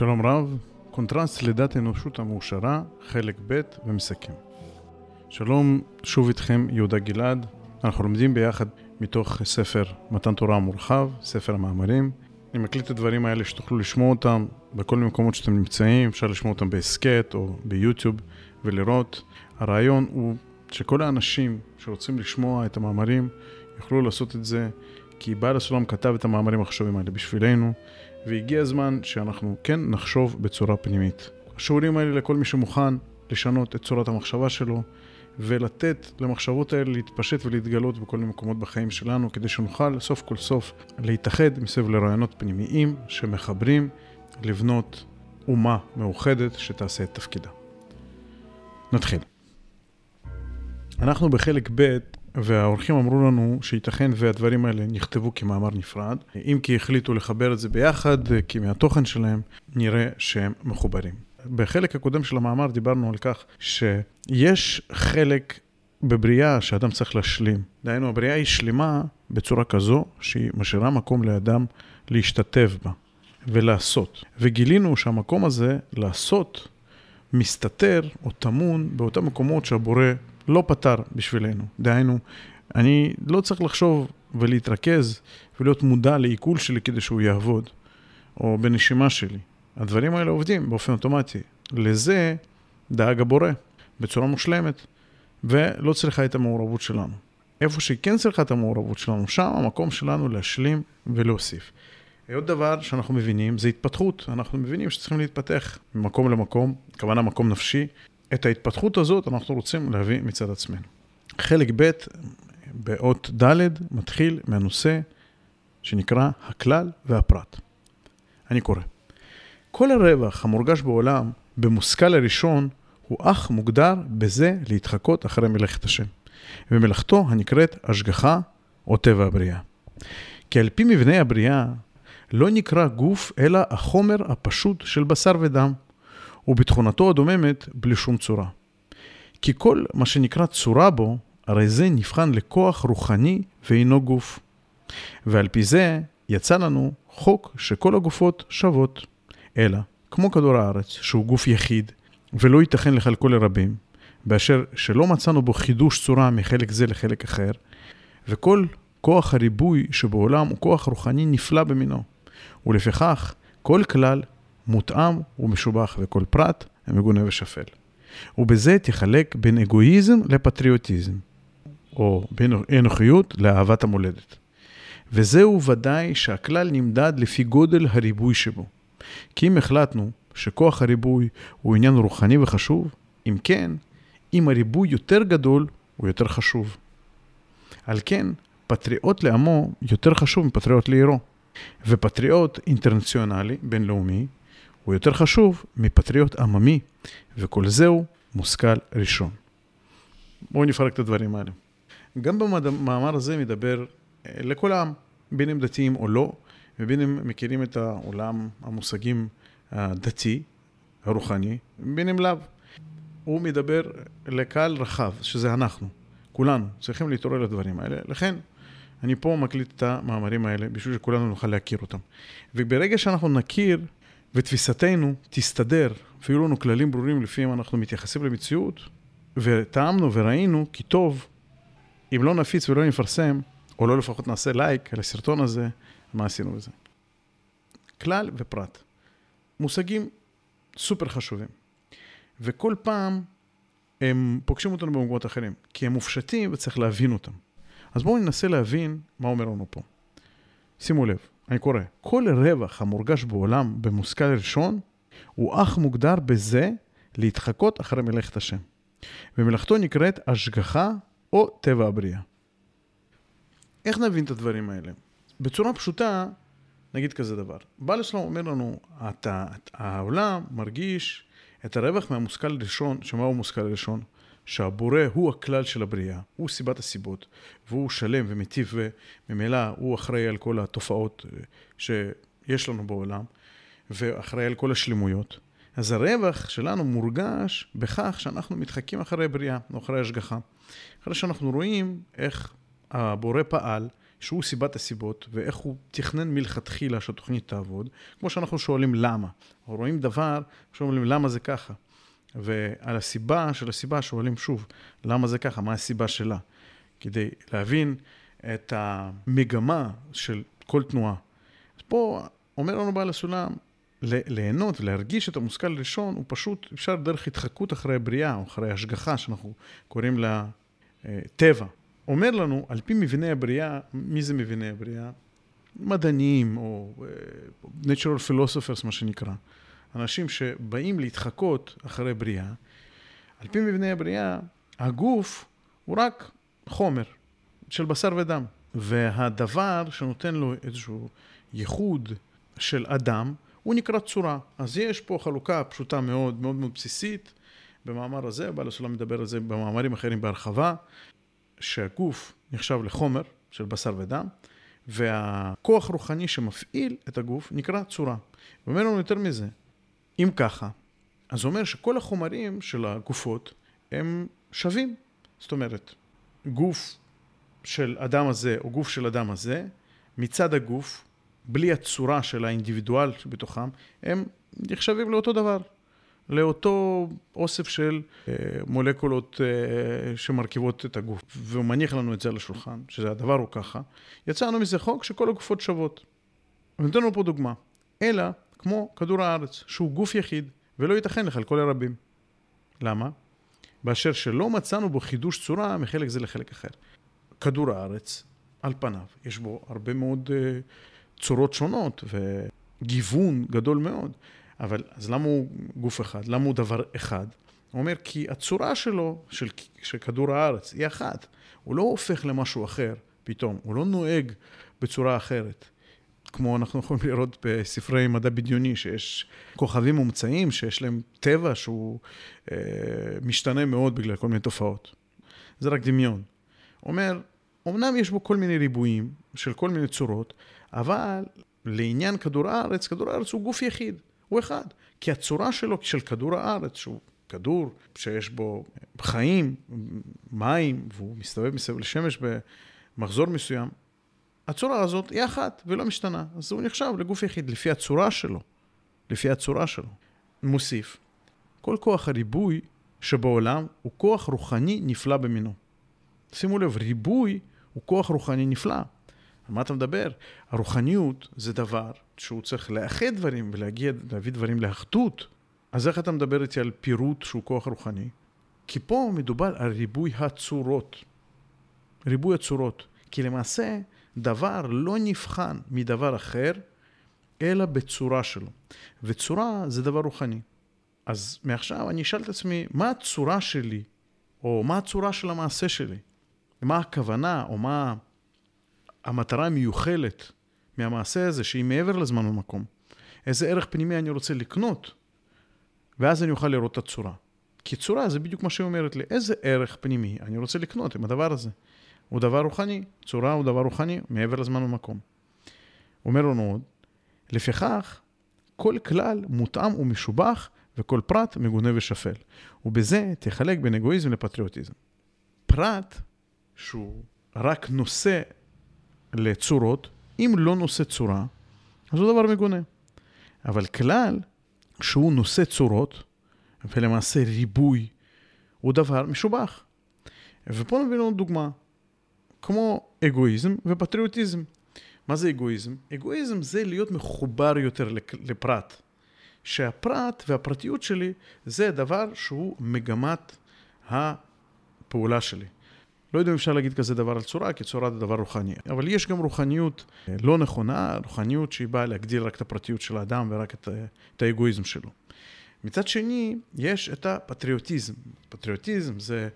שלום רב, קונטרסט לידת האנושות המאושרה, חלק ב' ומסכם. שלום, שוב איתכם יהודה גלעד. אנחנו לומדים ביחד מתוך ספר מתן תורה המורחב, ספר המאמרים. אני מקליט את הדברים האלה שתוכלו לשמוע אותם בכל מקומות שאתם נמצאים, אפשר לשמוע אותם בהסכת או ביוטיוב ולראות. הרעיון הוא שכל האנשים שרוצים לשמוע את המאמרים יוכלו לעשות את זה כי בעל הסולם כתב את המאמרים החשובים האלה בשבילנו, והגיע הזמן שאנחנו כן נחשוב בצורה פנימית. השיעורים האלה לכל מי שמוכן לשנות את צורת המחשבה שלו, ולתת למחשבות האלה להתפשט ולהתגלות בכל מיני מקומות בחיים שלנו, כדי שנוכל סוף כל סוף להתאחד מסביב לרעיונות פנימיים שמחברים לבנות אומה מאוחדת שתעשה את תפקידה. נתחיל. אנחנו בחלק ב' והאורחים אמרו לנו שייתכן והדברים האלה נכתבו כמאמר נפרד, אם כי החליטו לחבר את זה ביחד, כי מהתוכן שלהם נראה שהם מחוברים. בחלק הקודם של המאמר דיברנו על כך שיש חלק בבריאה שאדם צריך להשלים. דהיינו, הבריאה היא שלמה בצורה כזו שהיא משאירה מקום לאדם להשתתף בה ולעשות. וגילינו שהמקום הזה, לעשות, מסתתר או טמון באותם מקומות שהבורא לא פתר בשבילנו. דהיינו, אני לא צריך לחשוב ולהתרכז ולהיות מודע לעיכול שלי כדי שהוא יעבוד, או בנשימה שלי. הדברים האלה עובדים באופן אוטומטי. לזה דאג הבורא בצורה מושלמת, ולא צריכה את המעורבות שלנו. איפה שהיא כן צריכה את המעורבות שלנו, שם המקום שלנו להשלים ולהוסיף. עוד דבר שאנחנו מבינים זה התפתחות. אנחנו מבינים שצריכים להתפתח ממקום למקום, הכוונה מקום נפשי. את ההתפתחות הזאת אנחנו רוצים להביא מצד עצמנו. חלק ב' באות ד' מתחיל מהנושא שנקרא הכלל והפרט. אני קורא. כל הרווח המורגש בעולם במושכל הראשון הוא אך מוגדר בזה להתחקות אחרי מלאכת השם, ומלאכתו הנקראת השגחה או טבע הבריאה. כי על פי מבנה הבריאה לא נקרא גוף אלא החומר הפשוט של בשר ודם, ובתכונתו הדוממת בלי שום צורה. כי כל מה שנקרא צורה בו, הרי זה נבחן לכוח רוחני ואינו גוף. ועל פי זה יצא לנו חוק שכל הגופות שוות. אלא, כמו כדור הארץ, שהוא גוף יחיד, ולא ייתכן לחלקו לרבים, באשר שלא מצאנו בו חידוש צורה מחלק זה לחלק אחר, וכל כוח הריבוי שבעולם הוא כוח רוחני נפלא במינו. ולפיכך, כל כלל מותאם ומשובח, וכל פרט מגונה ושפל. ובזה תחלק בין אגואיזם לפטריוטיזם, או בין אנוכיות לאהבת המולדת. וזהו ודאי שהכלל נמדד לפי גודל הריבוי שבו. כי אם החלטנו שכוח הריבוי הוא עניין רוחני וחשוב, אם כן, אם הריבוי יותר גדול, הוא יותר חשוב. על כן, פטריוט לעמו יותר חשוב מפטריוט לעירו. ופטריוט אינטרנציונלי, בינלאומי, הוא יותר חשוב מפטריוט עממי, וכל זהו מושכל ראשון. בואו נפרק את הדברים האלה. גם במאמר הזה מדבר אה, לכולם, בין אם דתיים או לא, ובין אם מכירים את העולם המושגים הדתי, הרוחני, בין אם לאו. הוא מדבר לקהל רחב, שזה אנחנו, כולנו, צריכים להתעורר לדברים האלה. לכן, אני פה מקליט את המאמרים האלה בשביל שכולנו נוכל להכיר אותם. וברגע שאנחנו נכיר ותפיסתנו תסתדר, ויהיו לנו כללים ברורים לפיהם אנחנו מתייחסים למציאות, וטעמנו וראינו כי טוב, אם לא נפיץ ולא נפרסם, או לא לפחות נעשה לייק על הסרטון הזה, מה עשינו בזה. כלל ופרט. מושגים סופר חשובים. וכל פעם הם פוגשים אותנו במקומות אחרים, כי הם מופשטים וצריך להבין אותם. אז בואו ננסה להבין מה אומר לנו פה. שימו לב, אני קורא, כל רווח המורגש בעולם במושכל ראשון, הוא אך מוגדר בזה להתחקות אחרי מלאכת השם. ומלאכתו נקראת השגחה או טבע הבריאה. איך נבין את הדברים האלה? בצורה פשוטה, נגיד כזה דבר. בעל הסלאם אומר לנו, אתה, העולם מרגיש את הרווח מהמושכל הראשון, שמה הוא מושכל הראשון? שהבורא הוא הכלל של הבריאה, הוא סיבת הסיבות, והוא שלם ומיטיב, וממילא הוא אחראי על כל התופעות אה, שיש לנו בעולם, ואחראי על כל השלמויות. אז הרווח שלנו מורגש בכך שאנחנו מתחקים אחרי בריאה, או אחרי השגחה. אחרי שאנחנו רואים איך הבורא פעל, שהוא סיבת הסיבות, ואיך הוא תכנן מלכתחילה שהתוכנית תעבוד, כמו שאנחנו שואלים למה. או רואים דבר, שואלים למה זה ככה. ועל הסיבה של הסיבה שואלים שוב, למה זה ככה, מה הסיבה שלה. כדי להבין את המגמה של כל תנועה. אז פה אומר לנו בעל הסולם, ליהנות ולהרגיש את המושכל הראשון, הוא פשוט אפשר דרך התחקות אחרי הבריאה, או אחרי השגחה, שאנחנו קוראים לה אה, טבע. אומר לנו, על פי מבנה הבריאה, מי זה מבנה הבריאה? מדענים, או uh, natural philosophers, מה שנקרא. אנשים שבאים להתחקות אחרי בריאה. על פי מבנה הבריאה, הגוף הוא רק חומר של בשר ודם. והדבר שנותן לו איזשהו ייחוד של אדם, הוא נקרא צורה. אז יש פה חלוקה פשוטה מאוד, מאוד מאוד בסיסית. במאמר הזה, בעל הסולם מדבר על זה במאמרים אחרים בהרחבה, שהגוף נחשב לחומר של בשר ודם, והכוח רוחני שמפעיל את הגוף נקרא צורה. ואומר לנו יותר מזה, אם ככה, אז אומר שכל החומרים של הגופות הם שווים. זאת אומרת, גוף של אדם הזה או גוף של אדם הזה, מצד הגוף, בלי הצורה של האינדיבידואל שבתוכם, הם נחשבים לאותו דבר. לאותו אוסף של אה, מולקולות אה, שמרכיבות את הגוף. והוא מניח לנו את זה על השולחן, שזה הדבר הוא ככה. יצאנו מזה חוק שכל הגופות שוות. אני נותן לנו פה דוגמה. אלא כמו כדור הארץ, שהוא גוף יחיד, ולא ייתכן לחלקו לרבים. למה? באשר שלא מצאנו בו חידוש צורה מחלק זה לחלק אחר. כדור הארץ, על פניו, יש בו הרבה מאוד uh, צורות שונות וגיוון גדול מאוד. אבל אז למה הוא גוף אחד? למה הוא דבר אחד? הוא אומר, כי הצורה שלו, של, של כדור הארץ, היא אחת. הוא לא הופך למשהו אחר פתאום, הוא לא נוהג בצורה אחרת. כמו אנחנו יכולים לראות בספרי מדע בדיוני, שיש כוכבים מומצאים, שיש להם טבע שהוא אה, משתנה מאוד בגלל כל מיני תופעות. זה רק דמיון. אומר, אמנם יש בו כל מיני ריבועים של כל מיני צורות, אבל לעניין כדור הארץ, כדור הארץ הוא גוף יחיד. הוא אחד. כי הצורה שלו, של כדור הארץ, שהוא כדור שיש בו חיים, מים, והוא מסתובב מסביב לשמש במחזור מסוים, הצורה הזאת היא אחת ולא משתנה. אז הוא נחשב לגוף יחיד, לפי הצורה שלו. לפי הצורה שלו. מוסיף, כל כוח הריבוי שבעולם הוא כוח רוחני נפלא במינו. שימו לב, ריבוי הוא כוח רוחני נפלא. על מה אתה מדבר? הרוחניות זה דבר שהוא צריך לאחד דברים ולהגיע, להביא דברים לאחדות. אז איך אתה מדבר איתי על פירוט שהוא כוח רוחני? כי פה מדובר על ריבוי הצורות. ריבוי הצורות. כי למעשה, דבר לא נבחן מדבר אחר, אלא בצורה שלו. וצורה זה דבר רוחני. אז מעכשיו אני אשאל את עצמי, מה הצורה שלי, או מה הצורה של המעשה שלי? מה הכוונה, או מה המטרה המיוחלת מהמעשה הזה, שהיא מעבר לזמן ומקום. איזה ערך פנימי אני רוצה לקנות, ואז אני אוכל לראות את הצורה. כי צורה זה בדיוק מה שהיא אומרת לי, איזה ערך פנימי אני רוצה לקנות עם הדבר הזה. הוא דבר רוחני, צורה הוא דבר רוחני מעבר לזמן ומקום. אומר לנו עוד, לפיכך, כל כלל מותאם ומשובח, וכל פרט מגונה ושפל. ובזה תחלק בין אגואיזם לפטריוטיזם. פרט שהוא רק נושא לצורות, אם לא נושא צורה, אז הוא דבר מגונה. אבל כלל שהוא נושא צורות, ולמעשה ריבוי, הוא דבר משובח. ופה נביא לנו דוגמה, כמו אגואיזם ופטריוטיזם. מה זה אגואיזם? אגואיזם זה להיות מחובר יותר לפרט. שהפרט והפרטיות שלי זה דבר שהוא מגמת הפעולה שלי. לא יודע אם אפשר להגיד כזה דבר על צורה, כי צורה זה דבר רוחני. אבל יש גם רוחניות אה, לא נכונה, רוחניות שהיא באה להגדיל רק את הפרטיות של האדם ורק את, אה, את האגואיזם שלו. מצד שני, יש את הפטריוטיזם. פטריוטיזם זה,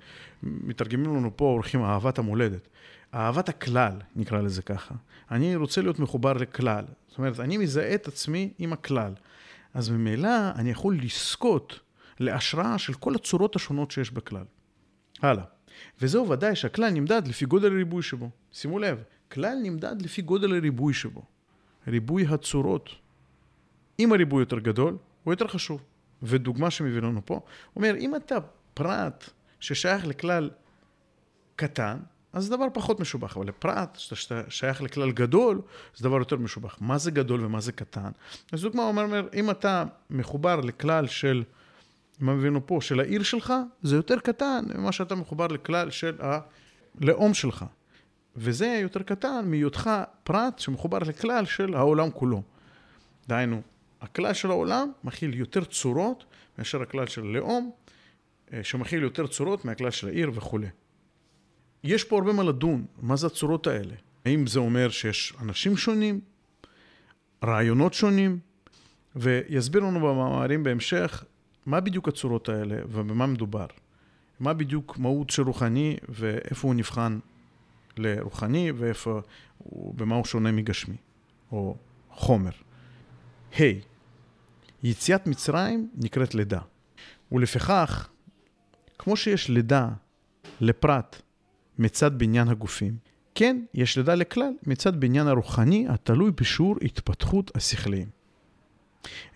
מתרגמים לנו פה אורחים אהבת המולדת. אהבת הכלל, נקרא לזה ככה. אני רוצה להיות מחובר לכלל. זאת אומרת, אני מזהה את עצמי עם הכלל. אז ממילא אני יכול לזכות להשראה של כל הצורות השונות שיש בכלל. הלאה. וזהו ודאי שהכלל נמדד לפי גודל הריבוי שבו. שימו לב, כלל נמדד לפי גודל הריבוי שבו. ריבוי הצורות. אם הריבוי יותר גדול, הוא יותר חשוב. ודוגמה שמביא לנו פה, אומר, אם אתה פרט ששייך לכלל קטן, אז זה דבר פחות משובח, אבל לפרט, שאתה שייך לכלל גדול, זה דבר יותר משובח. מה זה גדול ומה זה קטן? אז דוגמה, הוא אומר, אם אתה מחובר לכלל של, מה מבינו פה, של העיר שלך, זה יותר קטן ממה שאתה מחובר לכלל של הלאום שלך. וזה יותר קטן מהיותך פרט שמחובר לכלל של העולם כולו. דהיינו, הכלל של העולם מכיל יותר צורות מאשר הכלל של הלאום, אה, שמכיל יותר צורות מהכלל של העיר וכולי. יש פה הרבה מה לדון, מה זה הצורות האלה? האם זה אומר שיש אנשים שונים, רעיונות שונים, ויסביר לנו במאמרים בהמשך מה בדיוק הצורות האלה ובמה מדובר. מה בדיוק מהות של רוחני ואיפה הוא נבחן לרוחני ואיפה, במה הוא שונה מגשמי, או חומר. ה' hey, יציאת מצרים נקראת לידה. ולפיכך, כמו שיש לידה לפרט מצד בניין הגופים, כן, יש לידה לכלל מצד בניין הרוחני התלוי בשיעור התפתחות השכליים.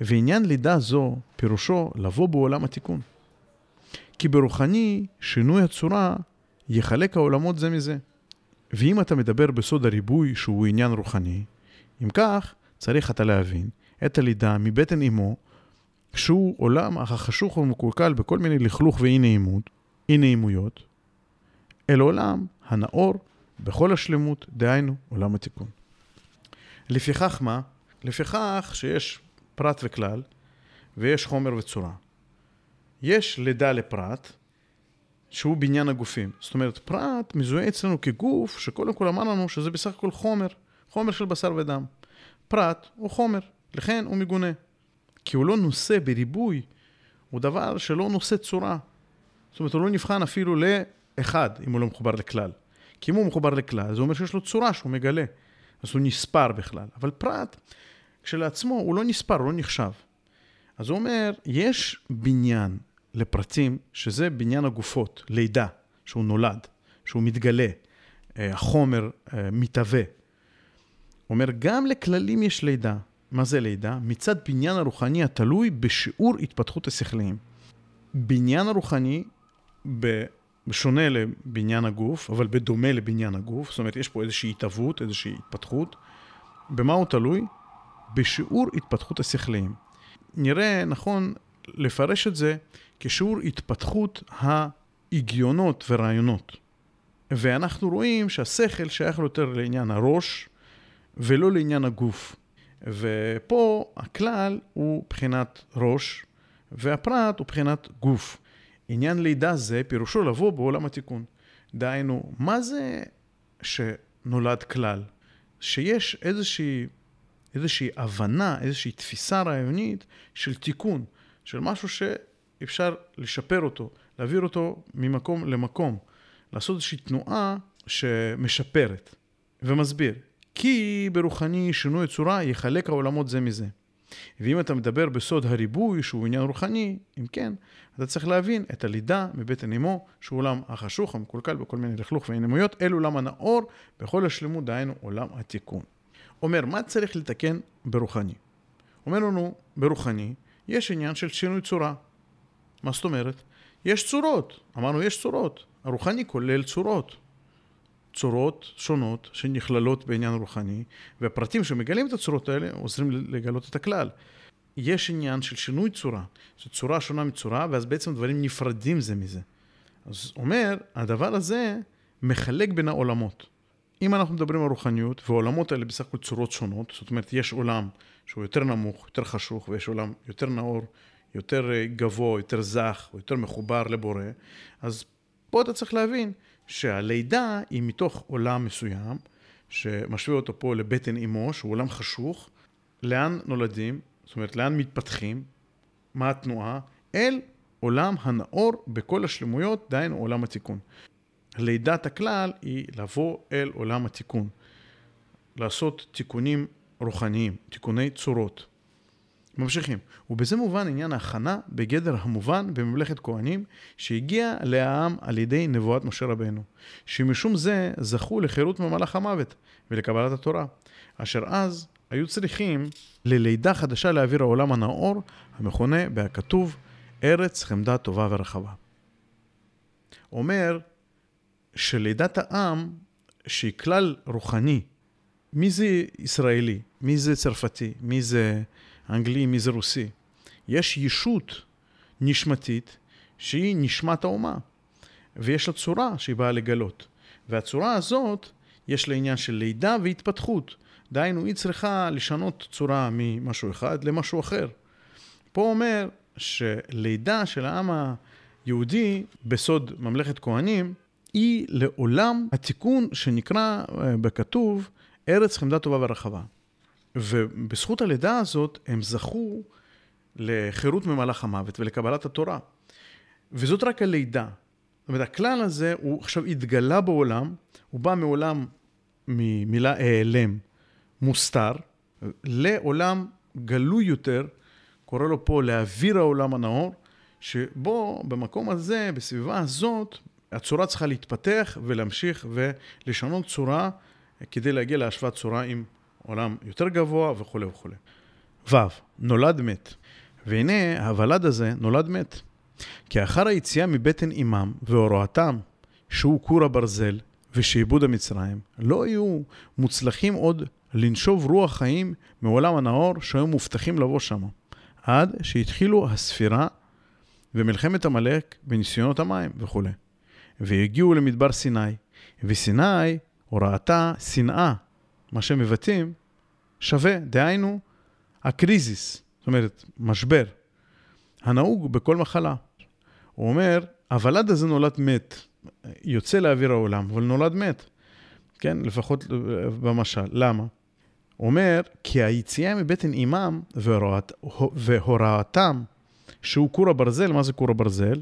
ועניין לידה זו פירושו לבוא בעולם התיקון. כי ברוחני שינוי הצורה יחלק העולמות זה מזה. ואם אתה מדבר בסוד הריבוי שהוא עניין רוחני, אם כך, צריך אתה להבין את הלידה מבטן אמו, שהוא עולם החשוך ומקולקל בכל מיני לכלוך ואי נעימות, אי נעימויות, אל עולם הנאור בכל השלמות, דהיינו עולם התיקון. לפיכך מה? לפיכך שיש פרט וכלל, ויש חומר וצורה. יש לידה לפרט, שהוא בניין הגופים. זאת אומרת, פרט מזוהה אצלנו כגוף, שקודם כל אמר לנו שזה בסך הכל חומר, חומר של בשר ודם. פרט הוא חומר, לכן הוא מגונה. כי הוא לא נושא בריבוי, הוא דבר שלא נושא צורה. זאת אומרת, הוא לא נבחן אפילו לאחד, אם הוא לא מחובר לכלל. כי אם הוא מחובר לכלל, זה אומר שיש לו צורה שהוא מגלה. אז הוא נספר בכלל. אבל פרט, כשלעצמו, הוא לא נספר, הוא לא נחשב. אז הוא אומר, יש בניין לפרטים, שזה בניין הגופות, לידה, שהוא נולד, שהוא מתגלה, אה, החומר אה, מתהווה. הוא אומר, גם לכללים יש לידה. מה זה לידה? מצד בניין הרוחני התלוי בשיעור התפתחות השכליים. בניין הרוחני, בשונה לבניין הגוף, אבל בדומה לבניין הגוף, זאת אומרת, יש פה איזושהי התהוות, איזושהי התפתחות. במה הוא תלוי? בשיעור התפתחות השכליים. נראה נכון לפרש את זה כשיעור התפתחות ההגיונות ורעיונות. ואנחנו רואים שהשכל שייך יותר לעניין הראש ולא לעניין הגוף. ופה הכלל הוא בחינת ראש והפרט הוא בחינת גוף. עניין לידה זה פירושו לבוא בעולם התיקון. דהיינו, מה זה שנולד כלל? שיש איזושהי, איזושהי הבנה, איזושהי תפיסה רעיונית של תיקון, של משהו שאפשר לשפר אותו, להעביר אותו ממקום למקום, לעשות איזושהי תנועה שמשפרת ומסביר. כי ברוחני שינוי צורה יחלק העולמות זה מזה. ואם אתה מדבר בסוד הריבוי, שהוא עניין רוחני, אם כן, אתה צריך להבין את הלידה מבטן אמו, שהוא עולם החשוך, המקולקל בכל מיני לכלוך ואינמויות, אל עולם הנאור, בכל השלמות, דהיינו עולם התיקון. אומר, מה צריך לתקן ברוחני? אומר לנו, ברוחני, יש עניין של שינוי צורה. מה זאת אומרת? יש צורות, אמרנו יש צורות, הרוחני כולל צורות. צורות שונות שנכללות בעניין רוחני, והפרטים שמגלים את הצורות האלה עוזרים לגלות את הכלל. יש עניין של שינוי צורה, זו צורה שונה מצורה, ואז בעצם דברים נפרדים זה מזה. אז אומר, הדבר הזה מחלק בין העולמות. אם אנחנו מדברים על רוחניות, והעולמות האלה בסך הכל צורות שונות, זאת אומרת, יש עולם שהוא יותר נמוך, יותר חשוך, ויש עולם יותר נאור, יותר אה, גבוה, יותר זך, או יותר מחובר לבורא, אז פה אתה צריך להבין שהלידה היא מתוך עולם מסוים, שמשווה אותו פה לבטן אמו, שהוא עולם חשוך, לאן נולדים, זאת אומרת, לאן מתפתחים, מה התנועה, אל עולם הנאור בכל השלמויות, דהיינו עולם התיקון. לידת הכלל היא לבוא אל עולם התיקון, לעשות תיקונים רוחניים, תיקוני צורות. ממשיכים. ובזה מובן עניין ההכנה בגדר המובן בממלכת כהנים, שהגיע לעם על ידי נבואת משה רבנו, שמשום זה זכו לחירות ממלאך המוות ולקבלת התורה, אשר אז היו צריכים ללידה חדשה לאוויר העולם הנאור, המכונה בהכתוב ארץ חמדה טובה ורחבה. אומר שלידת העם, שהיא כלל רוחני, מי זה ישראלי? מי זה צרפתי? מי זה אנגלי? מי זה רוסי? יש ישות נשמתית שהיא נשמת האומה, ויש לה צורה שהיא באה לגלות. והצורה הזאת, יש לה עניין של לידה והתפתחות. דהיינו, היא צריכה לשנות צורה ממשהו אחד למשהו אחר. פה אומר שלידה של העם היהודי בסוד ממלכת כהנים, היא לעולם התיקון שנקרא אה, בכתוב ארץ חמדה טובה ורחבה. ובזכות הלידה הזאת הם זכו לחירות ממלאך המוות ולקבלת התורה. וזאת רק הלידה. זאת אומרת, הכלל הזה הוא עכשיו התגלה בעולם, הוא בא מעולם, ממילה העלם, מוסתר, לעולם גלוי יותר, קורא לו פה לאוויר העולם הנאור, שבו במקום הזה, בסביבה הזאת, הצורה צריכה להתפתח ולהמשיך ולשנות צורה כדי להגיע להשוואת צורה עם עולם יותר גבוה וכולי וכולי. ו', נולד מת. והנה, הוולד הזה נולד מת. כי אחר היציאה מבטן אמם והוראתם, שהוא כור הברזל ושעבוד המצרים, לא היו מוצלחים עוד לנשוב רוח חיים מעולם הנאור שהיו מובטחים לבוא שם, עד שהתחילו הספירה ומלחמת עמלק בניסיונות המים וכולי. והגיעו למדבר סיני, וסיני הוראתה שנאה, מה שהם מבטאים, שווה, דהיינו, הקריזיס, זאת אומרת, משבר, הנהוג בכל מחלה. הוא אומר, הוולד הזה נולד מת, יוצא לאוויר העולם, אבל נולד מת. כן, לפחות במשל. למה? הוא אומר, כי היציאה מבטן אימם והוראת, והוראתם, שהוא כור הברזל, מה זה כור הברזל?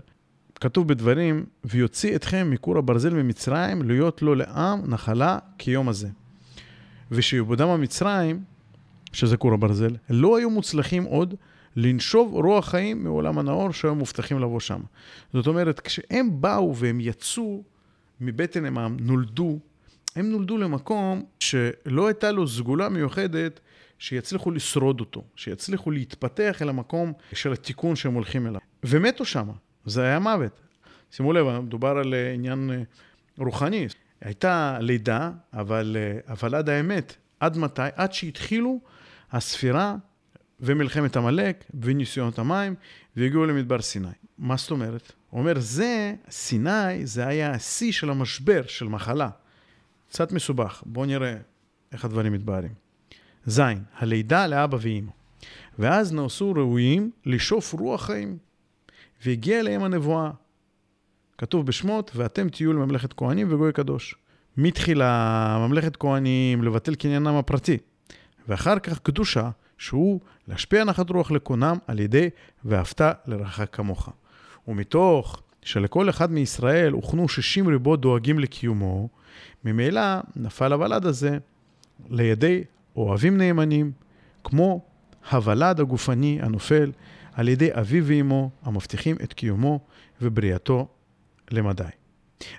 כתוב בדברים, ויוציא אתכם מכור הברזל ממצרים, להיות לו לעם נחלה כיום הזה. ושיעבודם המצרים, שזה כור הברזל, לא היו מוצלחים עוד לנשוב רוח חיים מעולם הנאור שהיו מובטחים לבוא שם. זאת אומרת, כשהם באו והם יצאו מבטן אמם, נולדו, הם נולדו למקום שלא הייתה לו סגולה מיוחדת שיצליחו לשרוד אותו, שיצליחו להתפתח אל המקום של התיקון שהם הולכים אליו. ומתו שם, זה היה מוות. שימו לב, מדובר על אה, עניין אה, רוחני. הייתה לידה, אבל, אה, אבל עד האמת, עד מתי? עד שהתחילו הספירה ומלחמת עמלק וניסיונות המים, והגיעו למדבר סיני. מה זאת אומרת? הוא אומר, זה, סיני, זה היה השיא של המשבר, של מחלה. קצת מסובך, בואו נראה איך הדברים מתבהרים. ז', הלידה לאבא ואימא. ואז נעשו ראויים לשאוף רוח חיים. והגיעה אליהם הנבואה. כתוב בשמות, ואתם תהיו לממלכת כהנים וגוי קדוש. מתחילה ממלכת כהנים, לבטל קניינם הפרטי. ואחר כך קדושה, שהוא להשפיע נחת רוח לקונם על ידי ואהבת לרעך כמוך. ומתוך שלכל אחד מישראל הוכנו 60 ריבות דואגים לקיומו, ממילא נפל הוולד הזה לידי אוהבים נאמנים, כמו הוולד הגופני הנופל על ידי אביו ואמו המבטיחים את קיומו ובריאתו למדי.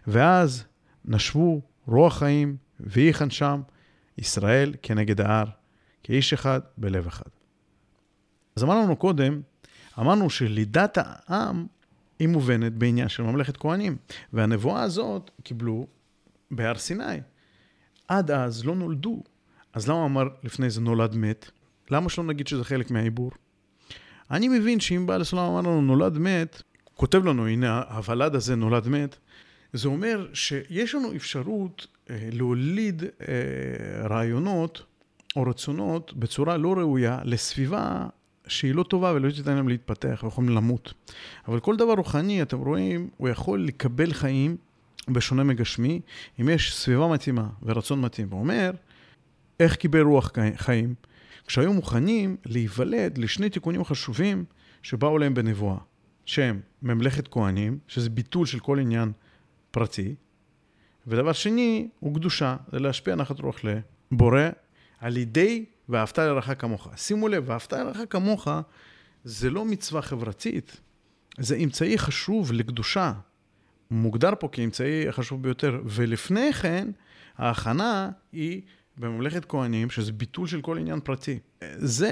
ואז נשבו רוח חיים ויחן שם ישראל כנגד ההר, כאיש אחד בלב אחד. אז אמרנו לנו קודם, אמרנו שלידת העם היא מובנת בעניין של ממלכת כהנים, והנבואה הזאת קיבלו בהר סיני. עד אז לא נולדו. אז למה אמר לפני זה נולד מת? למה שלא נגיד שזה חלק מהעיבור? אני מבין שאם בעל הסולם אמר לנו נולד מת, כותב לנו, הנה, הוולד הזה נולד מת, זה אומר שיש לנו אפשרות אה, להוליד אה, רעיונות או רצונות בצורה לא ראויה לסביבה שהיא לא טובה ולא תיתן להם להתפתח ויכולים למות. אבל כל דבר רוחני, אתם רואים, הוא יכול לקבל חיים בשונה מגשמי, אם יש סביבה מתאימה ורצון מתאים. הוא אומר, איך קיבל רוח חיים? כשהיו מוכנים להיוולד לשני תיקונים חשובים שבאו להם בנבואה, שהם ממלכת כהנים, שזה ביטול של כל עניין פרטי, ודבר שני הוא קדושה, זה להשפיע נחת רוח לבורא על ידי ואהבת לרעך כמוך. שימו לב, ואהבת לרעך כמוך זה לא מצווה חברתית, זה אמצעי חשוב לקדושה. מוגדר פה כאמצעי החשוב ביותר, ולפני כן ההכנה היא בממלכת כהנים, שזה ביטול של כל עניין פרטי. זה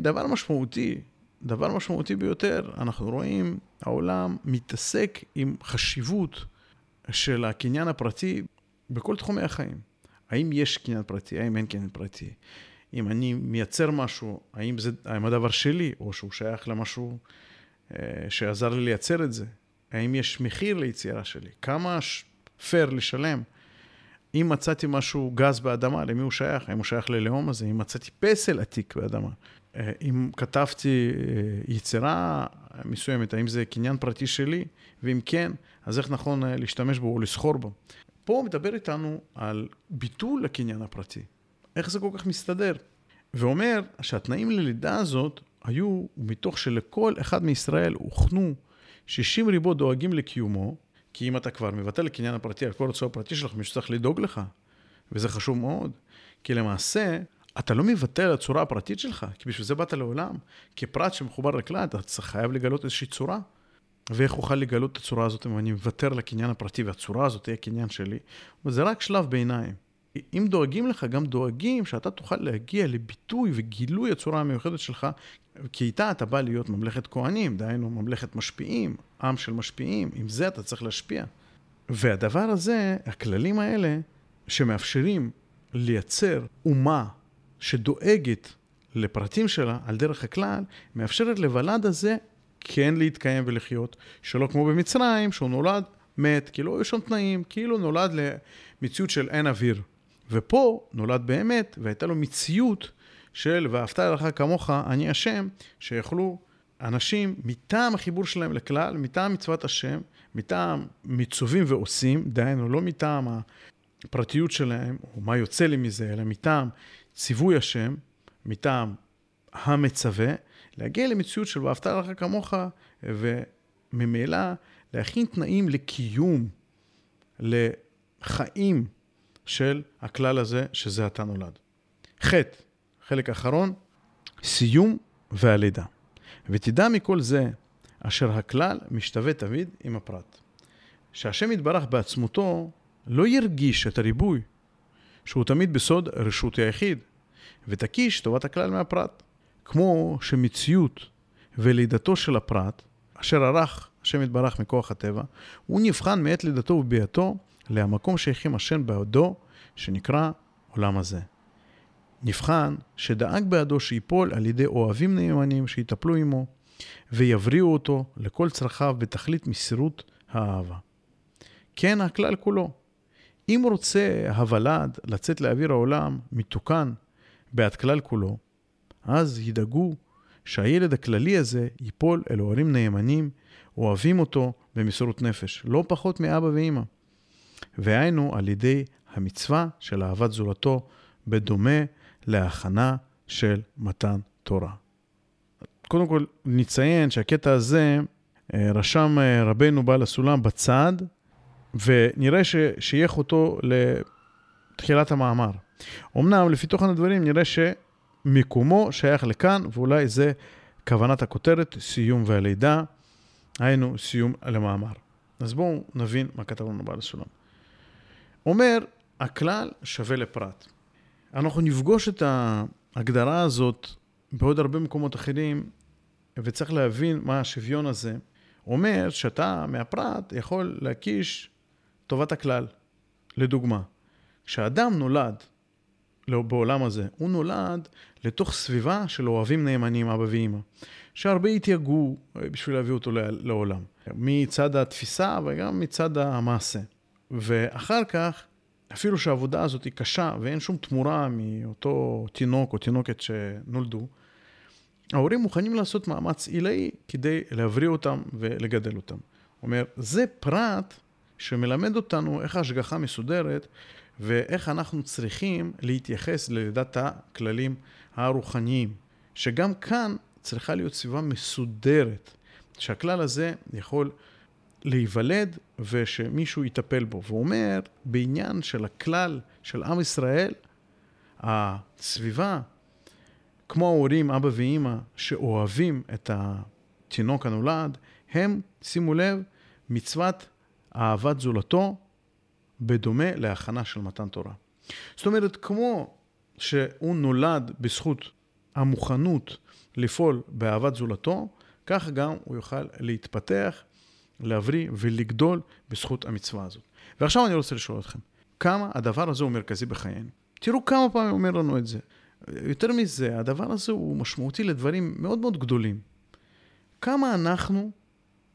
דבר משמעותי, דבר משמעותי ביותר. אנחנו רואים, העולם מתעסק עם חשיבות של הקניין הפרטי בכל תחומי החיים. האם יש קניין פרטי, האם אין קניין פרטי? אם אני מייצר משהו, האם זה, האם הדבר שלי, או שהוא שייך למשהו אה, שעזר לי לייצר את זה? האם יש מחיר ליצירה שלי? כמה פייר לשלם? אם מצאתי משהו גז באדמה, למי הוא שייך? האם הוא שייך ללאום הזה? אם מצאתי פסל עתיק באדמה? אם כתבתי אה, יצירה מסוימת, האם זה קניין פרטי שלי? ואם כן, אז איך נכון אה, להשתמש בו או לסחור בו? פה הוא מדבר איתנו על ביטול הקניין הפרטי. איך זה כל כך מסתדר? ואומר שהתנאים ללידה הזאת היו מתוך שלכל אחד מישראל הוכנו 60 ריבו דואגים לקיומו, כי אם אתה כבר מבטל לקניין הפרטי על כל רצוע פרטי שלך, מישהו צריך לדאוג לך, וזה חשוב מאוד. כי למעשה, אתה לא מבטל את הצורה הפרטית שלך, כי בשביל זה באת לעולם. כפרט שמחובר לכלל, אתה חייב לגלות איזושהי צורה. ואיך אוכל לגלות את הצורה הזאת אם אני מוותר לקניין הפרטי והצורה הזאת תהיה קניין שלי? וזה רק שלב ביניים. אם דואגים לך, גם דואגים שאתה תוכל להגיע לביטוי וגילוי הצורה המיוחדת שלך, כי איתה אתה בא להיות ממלכת כהנים, דהיינו ממלכת משפיעים, עם של משפיעים, עם זה אתה צריך להשפיע. והדבר הזה, הכללים האלה, שמאפשרים לייצר אומה שדואגת לפרטים שלה על דרך הכלל, מאפשרת לוולד הזה כן להתקיים ולחיות, שלא כמו במצרים, שהוא נולד מת, כאילו היו שם תנאים, כאילו נולד למציאות של אין אוויר. ופה נולד באמת, והייתה לו מציאות של ואהבת לך כמוך, אני השם, שיכלו אנשים מטעם החיבור שלהם לכלל, מטעם מצוות השם, מטעם מצווים ועושים, דהיינו לא מטעם הפרטיות שלהם, או מה יוצא לי מזה, אלא מטעם ציווי השם, מטעם המצווה, להגיע למציאות של ואהבת לך כמוך, וממילא להכין תנאים לקיום, לחיים של הכלל הזה, שזה אתה נולד. ח', חלק אחרון, סיום והלידה. ותדע מכל זה, אשר הכלל משתווה תמיד עם הפרט. שהשם יתברך בעצמותו לא ירגיש את הריבוי, שהוא תמיד בסוד רשות היחיד, ותקיש טובת הכלל מהפרט. כמו שמציאות ולידתו של הפרט, אשר ערך השם יתברך מכוח הטבע, הוא נבחן מעת לידתו וביאתו למקום שהכין השם בעודו, שנקרא עולם הזה. נבחן שדאג בעדו שיפול על ידי אוהבים נאמנים שיטפלו עמו, ויבריאו אותו לכל צרכיו בתכלית מסירות האהבה. כן הכלל כולו. אם רוצה הוולד לצאת לאוויר העולם מתוקן בעד כלל כולו, אז ידאגו שהילד הכללי הזה ייפול אל הורים נאמנים, אוהבים אותו במסירות נפש, לא פחות מאבא ואימא. והיינו על ידי המצווה של אהבת זולתו, בדומה להכנה של מתן תורה. קודם כל, נציין שהקטע הזה אה, רשם אה, רבנו בעל הסולם בצד, ונראה ששייך אותו לתחילת המאמר. אמנם, לפי תוכן הדברים, נראה שמקומו שייך לכאן, ואולי זה כוונת הכותרת, סיום והלידה, היינו סיום למאמר. אז בואו נבין מה כתב לנו בעל הסולם. אומר, הכלל שווה לפרט. אנחנו נפגוש את ההגדרה הזאת בעוד הרבה מקומות אחרים, וצריך להבין מה השוויון הזה. אומר שאתה מהפרט יכול להקיש טובת הכלל. לדוגמה, כשאדם נולד בעולם הזה, הוא נולד לתוך סביבה של אוהבים נאמנים, אבא ואימא, שהרבה התייגעו בשביל להביא אותו לעולם, מצד התפיסה וגם מצד המעשה. ואחר כך אפילו שהעבודה הזאת היא קשה ואין שום תמורה מאותו תינוק או תינוקת שנולדו, ההורים מוכנים לעשות מאמץ עילאי כדי להבריא אותם ולגדל אותם. הוא אומר, זה פרט שמלמד אותנו איך ההשגחה מסודרת ואיך אנחנו צריכים להתייחס ללידת הכללים הרוחניים. שגם כאן צריכה להיות סביבה מסודרת, שהכלל הזה יכול להיוולד ושמישהו יטפל בו. והוא אומר, בעניין של הכלל של עם ישראל, הסביבה, כמו ההורים, אבא ואימא, שאוהבים את התינוק הנולד, הם, שימו לב, מצוות אהבת זולתו, בדומה להכנה של מתן תורה. זאת אומרת, כמו שהוא נולד בזכות המוכנות לפעול באהבת זולתו, כך גם הוא יוכל להתפתח להבריא ולגדול בזכות המצווה הזאת. ועכשיו אני רוצה לשאול אתכם, כמה הדבר הזה הוא מרכזי בחיינו? תראו כמה פעמים אומר לנו את זה. יותר מזה, הדבר הזה הוא משמעותי לדברים מאוד מאוד גדולים. כמה אנחנו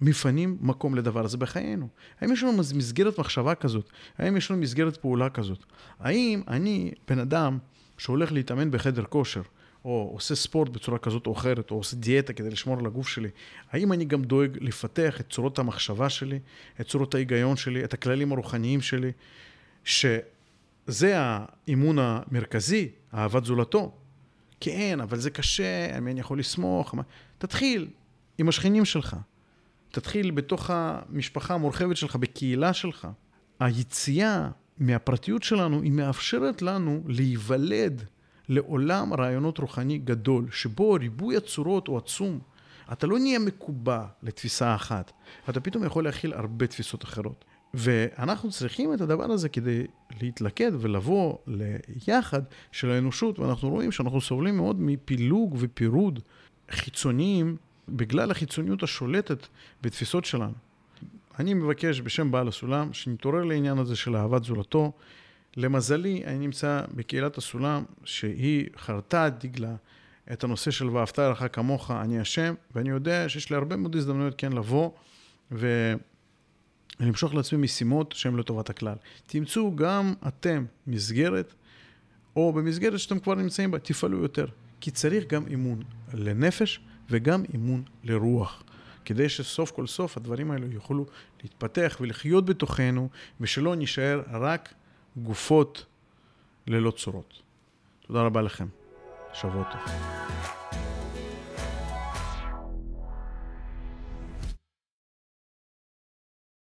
מפנים מקום לדבר הזה בחיינו? האם יש לנו מסגרת מחשבה כזאת? האם יש לנו מסגרת פעולה כזאת? האם אני בן אדם שהולך להתאמן בחדר כושר, או עושה ספורט בצורה כזאת או אחרת, או עושה דיאטה כדי לשמור על הגוף שלי, האם אני גם דואג לפתח את צורות המחשבה שלי, את צורות ההיגיון שלי, את הכללים הרוחניים שלי, שזה האימון המרכזי, אהבת זולתו? כן, אבל זה קשה, מי אני יכול לסמוך? תתחיל עם השכנים שלך. תתחיל בתוך המשפחה המורחבת שלך, בקהילה שלך. היציאה מהפרטיות שלנו, היא מאפשרת לנו להיוולד לעולם רעיונות רוחני גדול, שבו ריבוי הצורות הוא עצום. אתה לא נהיה מקובע לתפיסה אחת, אתה פתאום יכול להכיל הרבה תפיסות אחרות. ואנחנו צריכים את הדבר הזה כדי להתלכד ולבוא ליחד של האנושות, ואנחנו רואים שאנחנו סובלים מאוד מפילוג ופירוד חיצוניים בגלל החיצוניות השולטת בתפיסות שלנו. אני מבקש בשם בעל הסולם שנתעורר לעניין הזה של אהבת זולתו. למזלי, אני נמצא בקהילת הסולם שהיא חרתה את דגלה את הנושא של ואהבת לך כמוך, אני השם, ואני יודע שיש לי הרבה מאוד הזדמנויות כן לבוא ולמשוך לעצמי משימות שהן לטובת הכלל. תמצאו גם אתם מסגרת, או במסגרת שאתם כבר נמצאים בה, תפעלו יותר. כי צריך גם אימון לנפש וגם אימון לרוח. כדי שסוף כל סוף הדברים האלו יוכלו להתפתח ולחיות בתוכנו, ושלא נישאר רק גופות ללא צורות. תודה רבה לכם. שבוע טוב.